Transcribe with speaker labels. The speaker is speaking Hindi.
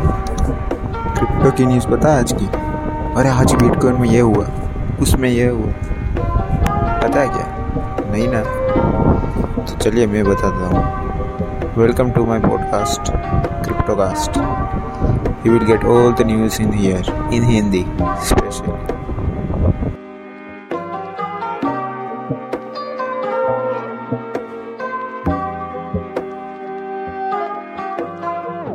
Speaker 1: क्रिप्टो की न्यूज़ पता है आज की? अरे आज बिटकॉइन में ये हुआ, उसमें ये हुआ। पता है क्या? नहीं ना। तो चलिए मैं बताता हूँ। Welcome to my podcast cryptocast you will get all the news in here in Hindi specially